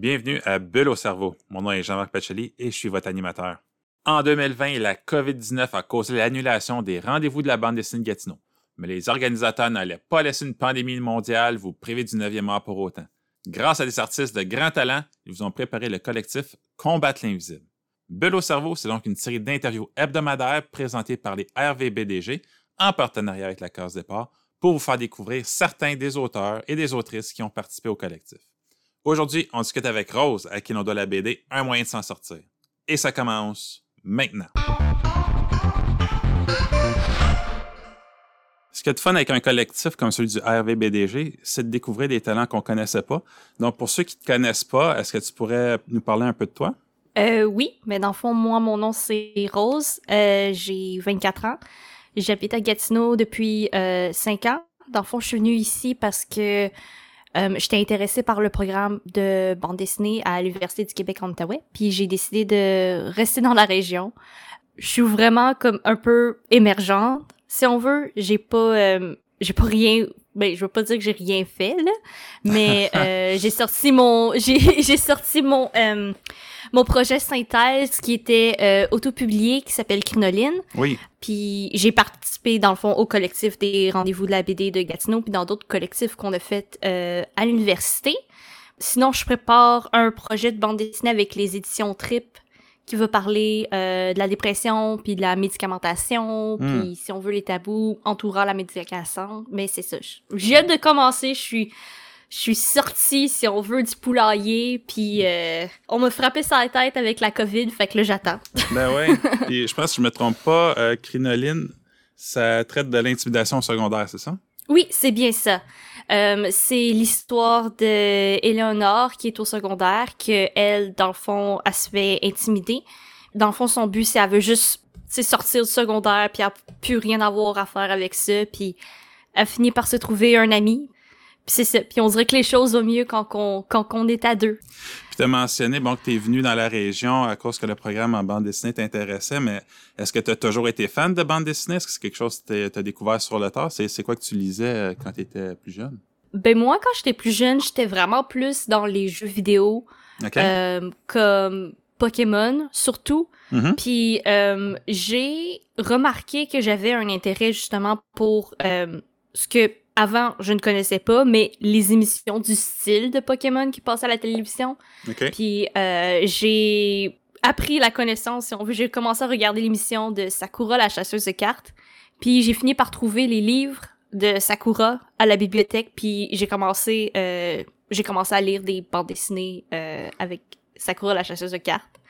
Bienvenue à Bulle au cerveau. Mon nom est Jean-Marc Pacheli et je suis votre animateur. En 2020, la COVID-19 a causé l'annulation des rendez-vous de la bande dessinée de Gatineau. Mais les organisateurs n'allaient pas laisser une pandémie mondiale vous priver du 9e art pour autant. Grâce à des artistes de grand talent, ils vous ont préparé le collectif Combattre l'invisible. Bulle au cerveau, c'est donc une série d'interviews hebdomadaires présentées par les RVBDG en partenariat avec la Case Départ pour vous faire découvrir certains des auteurs et des autrices qui ont participé au collectif. Aujourd'hui, on discute avec Rose, à qui l'on doit la BD Un moyen de s'en sortir. Et ça commence maintenant. Ce qui est fun avec un collectif comme celui du RVBDG, c'est de découvrir des talents qu'on connaissait pas. Donc, pour ceux qui te connaissent pas, est-ce que tu pourrais nous parler un peu de toi? Euh, oui, mais dans le fond, moi, mon nom, c'est Rose. Euh, j'ai 24 ans. J'habite à Gatineau depuis euh, 5 ans. Dans le fond, je suis venue ici parce que euh, j'étais intéressée par le programme de bande dessinée à l'Université du Québec en Outaouais, puis j'ai décidé de rester dans la région. Je suis vraiment comme un peu émergente, si on veut. J'ai pas, euh, j'ai pas rien. Ben, je veux pas dire que j'ai rien fait là, mais euh, j'ai sorti mon, j'ai j'ai sorti mon euh, mon projet synthèse qui était euh, auto-publié, qui s'appelle Crinoline. Oui. Puis j'ai participé, dans le fond, au collectif des rendez-vous de la BD de Gatineau, puis dans d'autres collectifs qu'on a fait euh, à l'université. Sinon, je prépare un projet de bande dessinée avec les éditions Trip qui va parler euh, de la dépression, puis de la médicamentation, Hmm. puis si on veut les tabous entourant la médication. Mais c'est ça. je- viens de commencer, je suis je suis sortie, si on veut, du poulailler, puis euh, on m'a frappé sur la tête avec la COVID, fait que là, j'attends. Ben oui. Puis je pense que je me trompe pas, euh, crinoline, ça traite de l'intimidation secondaire, c'est ça? Oui, c'est bien ça. Euh, c'est l'histoire de Éléonore qui est au secondaire, que elle, dans le fond, elle se fait intimider. Dans le fond, son but, c'est elle veut juste sortir du secondaire, puis elle a plus rien avoir à faire avec ça, puis elle finit par se trouver un ami. Puis c'est ça. Puis on dirait que les choses vont mieux quand on, quand on est à deux. Puis tu as mentionné bon, que tu es venu dans la région à cause que le programme en bande dessinée t'intéressait, mais est-ce que tu as toujours été fan de bande dessinée? Est-ce que c'est quelque chose que tu as découvert sur le tard? C'est, quoi que tu lisais euh, quand tu étais plus jeune? Ben moi, quand j'étais plus jeune, j'étais vraiment plus dans les jeux vidéo, euh, comme Pokémon, surtout. Mhm. Puis euh, j'ai remarqué que j'avais un intérêt justement pour euh, ce que avant je ne connaissais pas, mais les émissions du style de Pokémon qui passaient à la télévision. Puis euh, j'ai appris la connaissance, si on veut. J'ai commencé à regarder l'émission de Sakura, la chasseuse de cartes. Puis j'ai fini par trouver les livres de Sakura à la bibliothèque. Puis j'ai commencé, euh, j'ai commencé à lire des bandes dessinées euh, avec Sakura, la chasseuse de cartes.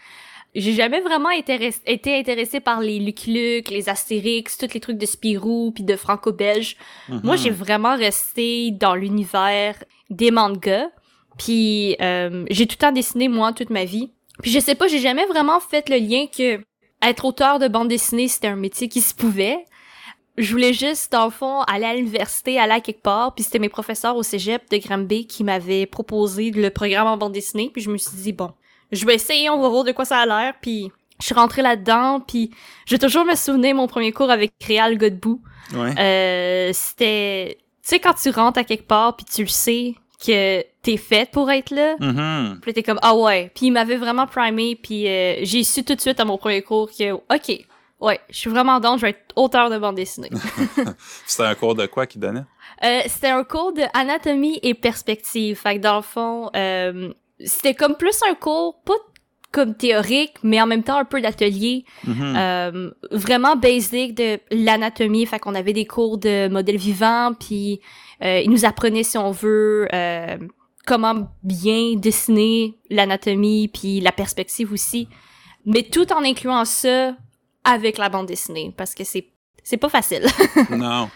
J'ai jamais vraiment intéress- été intéressée par les Lucky Luke, les Astérix, tous les trucs de Spirou puis de franco-belge. Mhm. Moi, j'ai vraiment resté dans l'univers des mangas. Puis euh, j'ai tout le temps dessiné moi toute ma vie. Puis je sais pas, j'ai jamais vraiment fait le lien que être auteur de bande dessinée c'était un métier qui se pouvait. Je voulais juste dans le fond aller à l'université, aller à quelque part, puis c'était mes professeurs au cégep de Granby qui m'avaient proposé le programme en bande dessinée, puis je me suis dit bon, je vais essayer, on va voir de quoi ça a l'air, puis je suis rentrée là-dedans, puis je vais toujours me souvenir mon premier cours avec Réal Godbout. Ouais. Euh, c'était tu sais quand tu rentres à quelque part puis tu le sais que t'es faite pour être là Mhm. puis là, t'es comme ah ouais puis il m'avait vraiment primé puis euh, j'ai su tout de suite à mon premier cours que ok ouais je suis vraiment dans je vais être auteur de bande dessinée C'était un cours de quoi qui donnait? euh, c'était un cours de anatomie et perspective fait que dans le fond euh, c'était comme plus un cours pas comme théorique mais en même temps un peu d'atelier Mhm. euh, vraiment basic de l'anatomie. Fait qu'on avait des cours de modèles vivants, puis euh, ils nous apprenaient, si on veut, euh, comment bien dessiner l'anatomie, puis la perspective aussi. Mais tout en incluant ça avec la bande dessinée, parce que c'est c'est pas facile. non.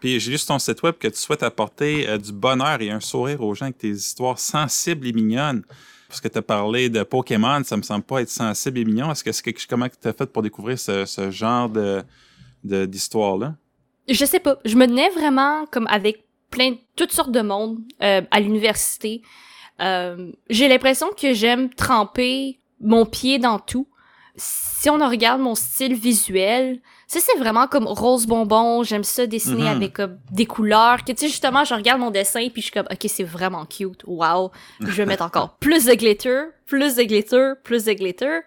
Puis j'ai lu sur ton site web que tu souhaites apporter euh, du bonheur et un sourire aux gens avec tes histoires sensibles et mignonnes. Parce que tu parlé de Pokémon, ça me semble pas être sensible et mignon. Est-ce que c'est quelque comment tu as fait pour découvrir ce, genre de de- d'histoire-là? je sais pas, je me tenais vraiment comme avec plein toutes sortes de monde euh, à l'université. Euh, j'ai l'impression que j'aime tremper mon pied dans tout. si on regarde mon style visuel, ça c'est vraiment comme rose bonbon, j'aime ça dessiner Mhm. avec comme des couleurs que tu sais justement je regarde mon dessin puis je suis comme OK, c'est vraiment cute. Wow. Je vais mettre encore plus de glitter, plus de glitter, plus de glitter.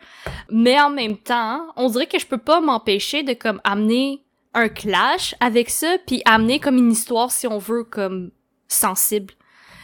Mais en même temps, on dirait que je peux pas m'empêcher de comme amener un clash avec ça puis amener comme une histoire si on veut comme sensible.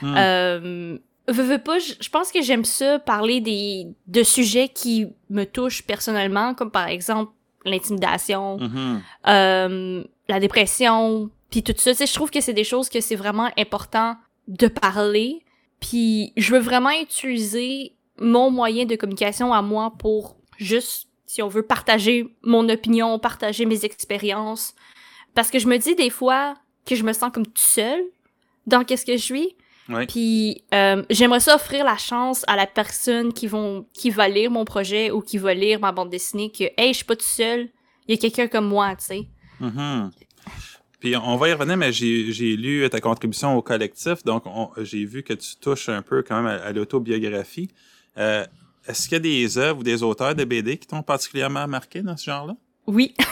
Hmm. Euh, veux, veux pas, je pense que j'aime ça parler des de sujets qui me touchent personnellement, comme par exemple l'intimidation, Mhm. euh, la dépression, puis tout ça. Tu sais, je trouve que c'est des choses que c'est vraiment important de parler. Puis je veux vraiment utiliser mon moyen de communication à moi pour juste, si on veut, partager mon opinion, partager mes expériences. Parce que je me dis des fois que je me sens comme toute seule dans qu'est-ce que je suis. Ouais. Puis euh, j'aimerais ça offrir la chance à la personne qui vont qui va lire mon projet ou qui va lire ma bande dessinée que hey, je suis pas toute seule, il y a quelqu'un comme moi, tu sais. Mhm. Puis on va y revenir, mais j'ai j'ai lu ta contribution au collectif, donc on- j'ai vu que tu touches un peu quand même à, à l'autobiographie. Euh, Est-ce qu'il y a des œuvres ou des auteurs de BD qui t'ont particulièrement marqué dans ce genre-là? Oui.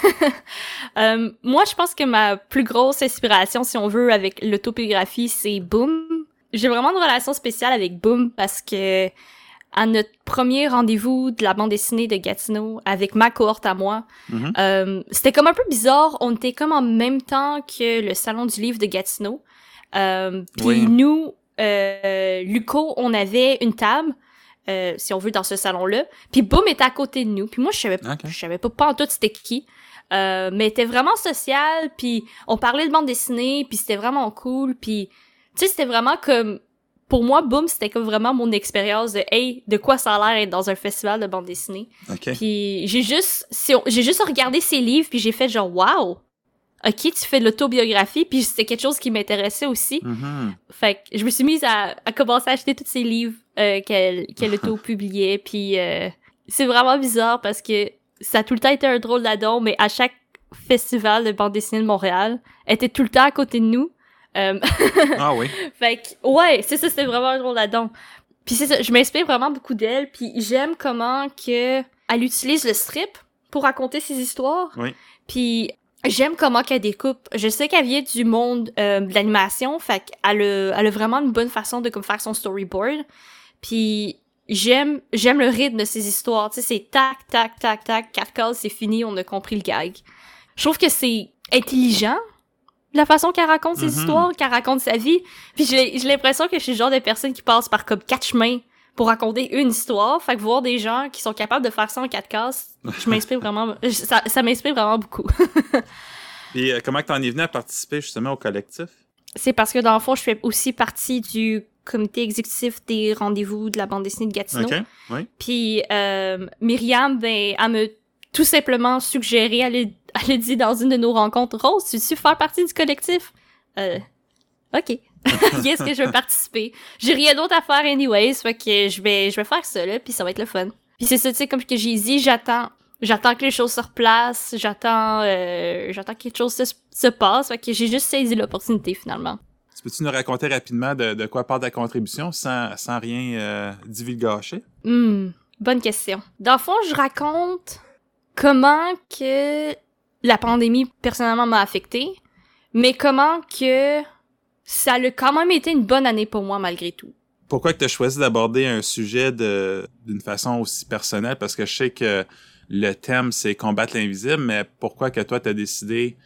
Euh, moi, je pense que ma plus grosse inspiration, si on veut, avec l'autobiographie, c'est Boom. J'ai vraiment une relation spéciale avec Boom parce que à notre premier rendez-vous de la bande dessinée de Gatineau avec ma cohorte à moi, Mhm. euh, c'était comme un peu bizarre. On était comme en même temps que le salon du livre de Gatineau. Euh, Puis Oui. nous, euh, Luco, on avait une table, euh, si on veut, dans ce salon-là. Puis Boom était à côté de nous. Puis moi, je savais, Ok. je savais pas, pas en tout c'était qui. Euh, mais était vraiment social. Puis on parlait de bande dessinée. Puis c'était vraiment cool. Puis tu sais, c'était vraiment comme pour moi, Boom, c'était comme vraiment mon expérience de hey, de quoi ça a l'air être dans un festival de bande dessinée. Puis j'ai juste j'ai juste regardé ses livres puis j'ai fait genre wow. OK, tu fais de l'autobiographie puis c'était quelque chose qui m'intéressait aussi. Mhm. Fait que je me suis mise à, à commencer à acheter tous ses livres euh, qu'elle qu'elle auto-publiait puis euh, c'est vraiment bizarre parce que ça a tout le temps été un drôle d'adon mais à chaque festival de bande dessinée de Montréal, elle était tout le temps à côté de nous. Euh, Ah oui. fait que, ouais, c'est ça, c'était vraiment un drôle là-dedans. Puis c'est ça, je m'inspire vraiment beaucoup d'elle, puis j'aime comment que elle utilise le strip pour raconter ses histoires. Oui. Puis j'aime comment qu'elle découpe. Je sais qu'elle vient du monde euh, de l'animation, fait qu'elle a, elle a vraiment une bonne façon de comme faire son storyboard. Puis j'aime j'aime le rythme de ses histoires. Tu sais, c'est tac, tac, tac, tac, quatre cases, c'est fini, on a compris le gag. Je trouve que c'est intelligent, la façon qu'elle raconte ses Mhm. histoires, qu'elle raconte sa vie. Puis j'ai l'impression que je suis le genre de personne qui passe par comme quatre chemins pour raconter une histoire. Fait que voir des gens qui sont capables de faire ça en quatre cases, je m'inspire vraiment, ça, ça m'inspire vraiment beaucoup. Puis euh, comment tu en es venu à participer justement au collectif? C'est parce que dans le fond, je fais aussi partie du comité exécutif des rendez-vous de la bande dessinée de Gatineau. Oui. Puis euh, Myriam, ben, elle me tout simplement suggéré, elle, elle dit dans une de nos rencontres, Rose, tu veux faire partie du collectif? Euh, ok. yes que je vais participer. J'ai rien d'autre à faire anyways, fait que je vais, je vais faire ça, là, puis ça va être le fun. Puis c'est ça, tu sais, comme que j'ai dit, j'attends, j'attends que les choses se replacent, j'attends, euh, j'attends que quelque chose se, se passe, fait que j'ai juste saisi l'opportunité, finalement. Tu Peux-tu nous raconter rapidement de, de quoi part ta contribution sans, sans rien euh, divulgacher? Hmm, bonne question. Dans le fond, je raconte comment que la pandémie personnellement m'a affecté, mais comment que ça a quand même été une bonne année pour moi malgré tout. Pourquoi que tu as choisi d'aborder un sujet d'une façon aussi personnelle? Parce que je sais que le thème, c'est combattre l'invisible, mais pourquoi que toi, tu as décidé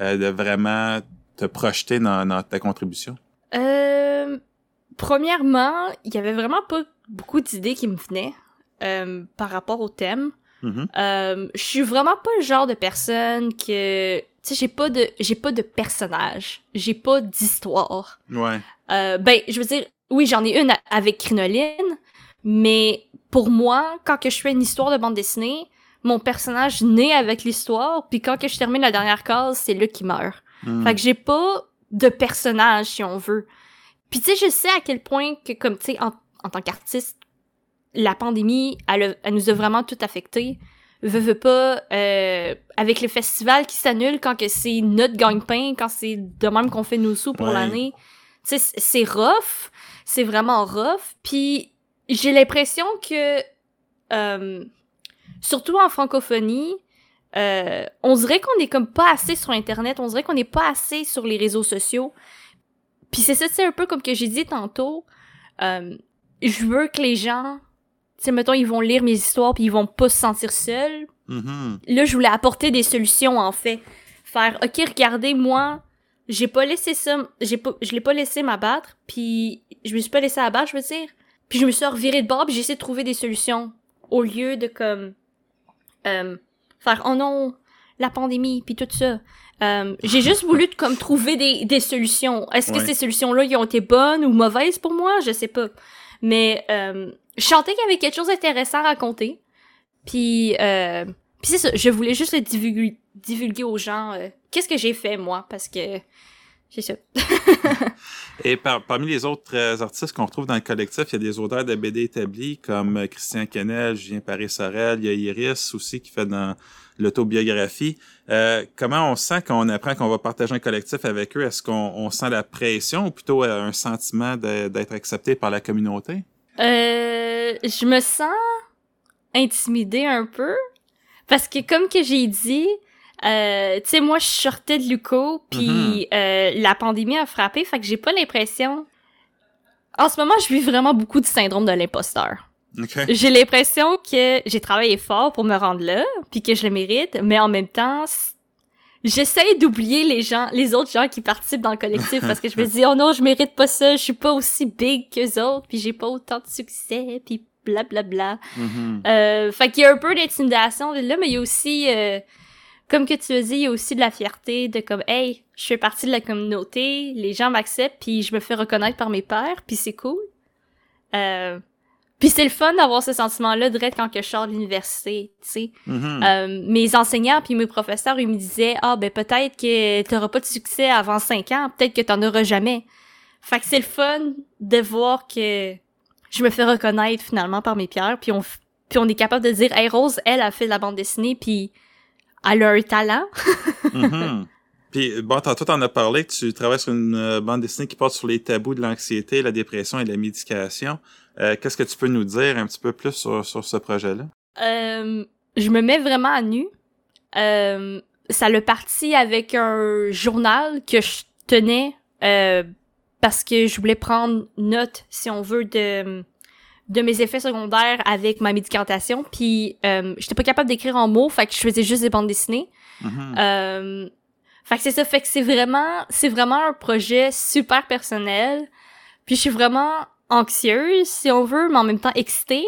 euh, de vraiment te projeter dans, dans ta contribution? Euh, premièrement, il y avait vraiment pas beaucoup d'idées qui me venaient euh, par rapport au thème. Mhm. Euh, je suis vraiment pas le genre de personne que tu sais j'ai pas de j'ai pas de personnage, j'ai pas d'histoire. Ouais. Euh, ben, je veux dire, oui, j'en ai une avec Crinoline, mais pour moi, quand que je fais une histoire de bande dessinée, mon personnage naît avec l'histoire, puis quand que je termine la dernière case, c'est là qui meurt. Mhm. Fait que j'ai pas de personnage, si on veut. Puis tu sais, je sais à quel point que, comme tu sais, en, en tant qu'artiste, la pandémie, elle, a- elle nous a vraiment tout affecté. Veux, veux pas, euh, avec le festival qui s'annule quand que c'est notre gagne-pain, quand c'est de même qu'on fait nos sous pour Ouais. l'année. Tu sais, c- c'est rough. C'est vraiment rough. Puis j'ai l'impression que... euh, surtout en francophonie, euh, on dirait qu'on est comme pas assez sur Internet, on dirait qu'on n'est pas assez sur les réseaux sociaux. Puis c'est ça, c'est un peu comme que j'ai dit tantôt. Euh, je veux que les gens, sais, mettons, ils vont lire mes histoires puis ils vont pas se sentir seuls. Mhm. Là, je voulais apporter des solutions, en fait. Faire, OK, regardez, moi, j'ai pas laissé ça, j'ai pas, je l'ai pas laissé m'abattre, puis je me suis pas laissé abattre, je veux dire. Puis je me suis revirée de bord, puis j'ai essayé de trouver des solutions. Au lieu de, comme, euh, faire, oh non, la pandémie, puis tout ça. Euh, j'ai juste voulu, comme, trouver des, des solutions. Est-ce que Ouais. ces solutions-là, ils ont été bonnes ou mauvaises pour moi? Je sais pas. Mais, euh, je sentais qu'il y avait quelque chose d'intéressant à raconter. Puis, euh, puis c'est ça, je voulais juste le divulguer, divulguer aux gens euh, qu'est-ce que j'ai fait, moi, parce que c'est ça. Et par- parmi les autres euh, artistes qu'on retrouve dans le collectif, il y a des auteurs de BD établis comme euh, Christian Kennel, Julien Paris-Sorel, il y a Iris aussi qui fait dans l'autobiographie. Euh, comment on sent qu'on apprend qu'on va partager un collectif avec eux? Est-ce qu'on on sent la pression ou plutôt un sentiment d'être accepté par la communauté? Euh, je me sens intimidée un peu, parce que comme que j'ai dit, euh, tu sais, moi, je sortais de Luco, puis euh, la pandémie a frappé, fait que j'ai pas l'impression... En ce moment, je vis vraiment beaucoup du syndrome de l'imposteur. OK. J'ai l'impression que j'ai travaillé fort pour me rendre là, puis que je le mérite, mais en même temps, j'essaye d'oublier les gens, les autres gens qui participent dans le collectif parce que je me dis oh non, je mérite pas ça, je suis pas aussi big que autres, puis j'ai pas autant de succès, puis blablabla. Mhm. Euh, fait qu'il y a un peu d'intimidation là, mais il y a aussi, euh, comme que tu as dit, il y a aussi de la fierté de comme, hey, je fais partie de la communauté, les gens m'acceptent, puis je me fais reconnaître par mes pairs, puis c'est cool. Euh, puis c'est le fun d'avoir ce sentiment-là direct quand que je sors de l'université, tu sais. Mhm. Euh, mes enseignants puis mes professeurs, ils me disaient, ah ben peut-être que t'auras pas de succès avant cinq ans, peut-être que t'en auras jamais. Fait que c'est le fun de voir que je me fais reconnaître finalement par mes pierres, puis on, puis on est capable de dire, hey Rose, elle a fait de la bande dessinée, puis elle a un talent. Mhm. Puis, bon, tantôt, t'en as parlé que tu travailles sur une euh, bande dessinée qui porte sur les tabous de l'anxiété, la dépression et la médication. Euh, Qu'est-ce que tu peux nous dire un petit peu plus sur, sur ce projet-là? Euh, je me mets vraiment à nu. Euh, ça le parti avec un journal que je tenais euh, parce que je voulais prendre note, si on veut, de de mes effets secondaires avec ma médicantation. Puis euh, j'étais pas capable d'écrire en mots, fait que je faisais juste des bandes dessinées. Mhm. Euh, fait que c'est ça, fait que c'est vraiment, c'est vraiment un projet super personnel. Puis je suis vraiment anxieuse, si on veut, mais en même temps excitée,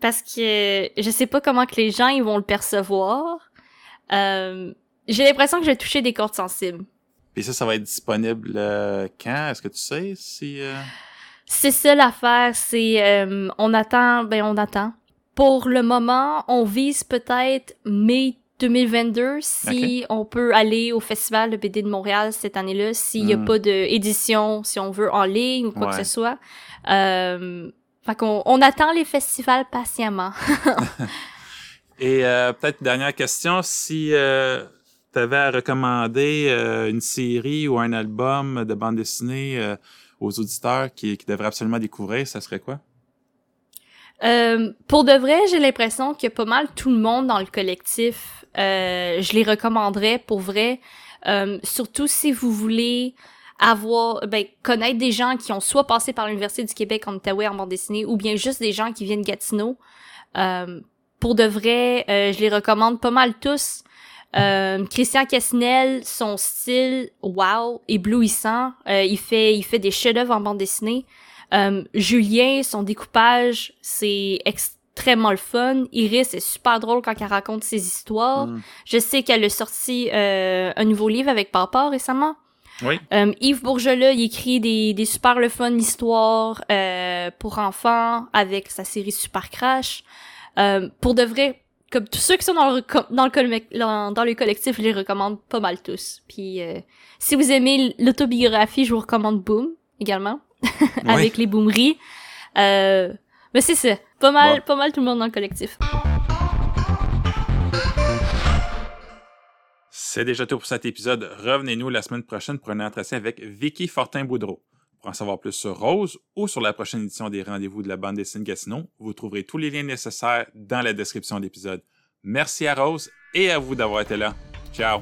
parce que je sais pas comment que les gens ils vont le percevoir. Euh, j'ai l'impression que je vais toucher des cordes sensibles. Puis ça, ça va être disponible euh, quand? Est-ce que tu sais si... euh, C'est ça l'affaire, c'est euh, on attend, ben on attend. Pour le moment, on vise peut-être mai 2022 si on peut aller au festival de BD de Montréal cette année-là, s'il y a Mm. pas d'édition, si on veut, en ligne ou quoi Ouais. que ce soit. Euh, fait qu'on on attend les festivals patiemment. Et euh, peut-être dernière question, si euh, tu avais à recommander euh, une série ou un album de bande dessinée euh, aux auditeurs qui, qui devraient absolument découvrir, ça serait quoi? Euh, pour de vrai, j'ai l'impression que pas mal tout le monde dans le collectif, euh, je les recommanderais pour vrai. Euh, surtout si vous voulez avoir, ben, connaître des gens qui ont soit passé par l'Université du Québec en Outaouais en bande dessinée, ou bien juste des gens qui viennent de Gatineau. Euh, pour de vrai, euh, je les recommande pas mal tous. Christian Cassinel, son style, wow, éblouissant. Il fait, il fait des chefs-d'œuvre en bande dessinée. Julien, son découpage, c'est extrêmement le fun. Iris est super drôle quand elle raconte ses histoires. Mm. Je sais qu'elle a sorti euh, un nouveau livre avec Papa récemment. Oui. Euh, Yves Bourgelat, il écrit des, des super le fun histoires euh, pour enfants avec sa série Super Crash. Euh, pour de vrai, comme tous ceux qui sont dans le, dans le, dans le collectif, je les recommande pas mal tous. Puis euh, si vous aimez l'autobiographie, je vous recommande Boom également avec les boomeries. Euh, mais c'est ça, pas mal, Bon. pas mal tout le monde dans le collectif. C'est déjà tout pour cet épisode. Revenez-nous la semaine prochaine pour un entretien avec Vicky Fortin-Boudreau. Pour en savoir plus sur Rose ou sur la prochaine édition des Rendez-vous de la bande dessinée Gatineau, vous trouverez tous les liens nécessaires dans la description de l'épisode. Merci à Rose et à vous d'avoir été là. Ciao!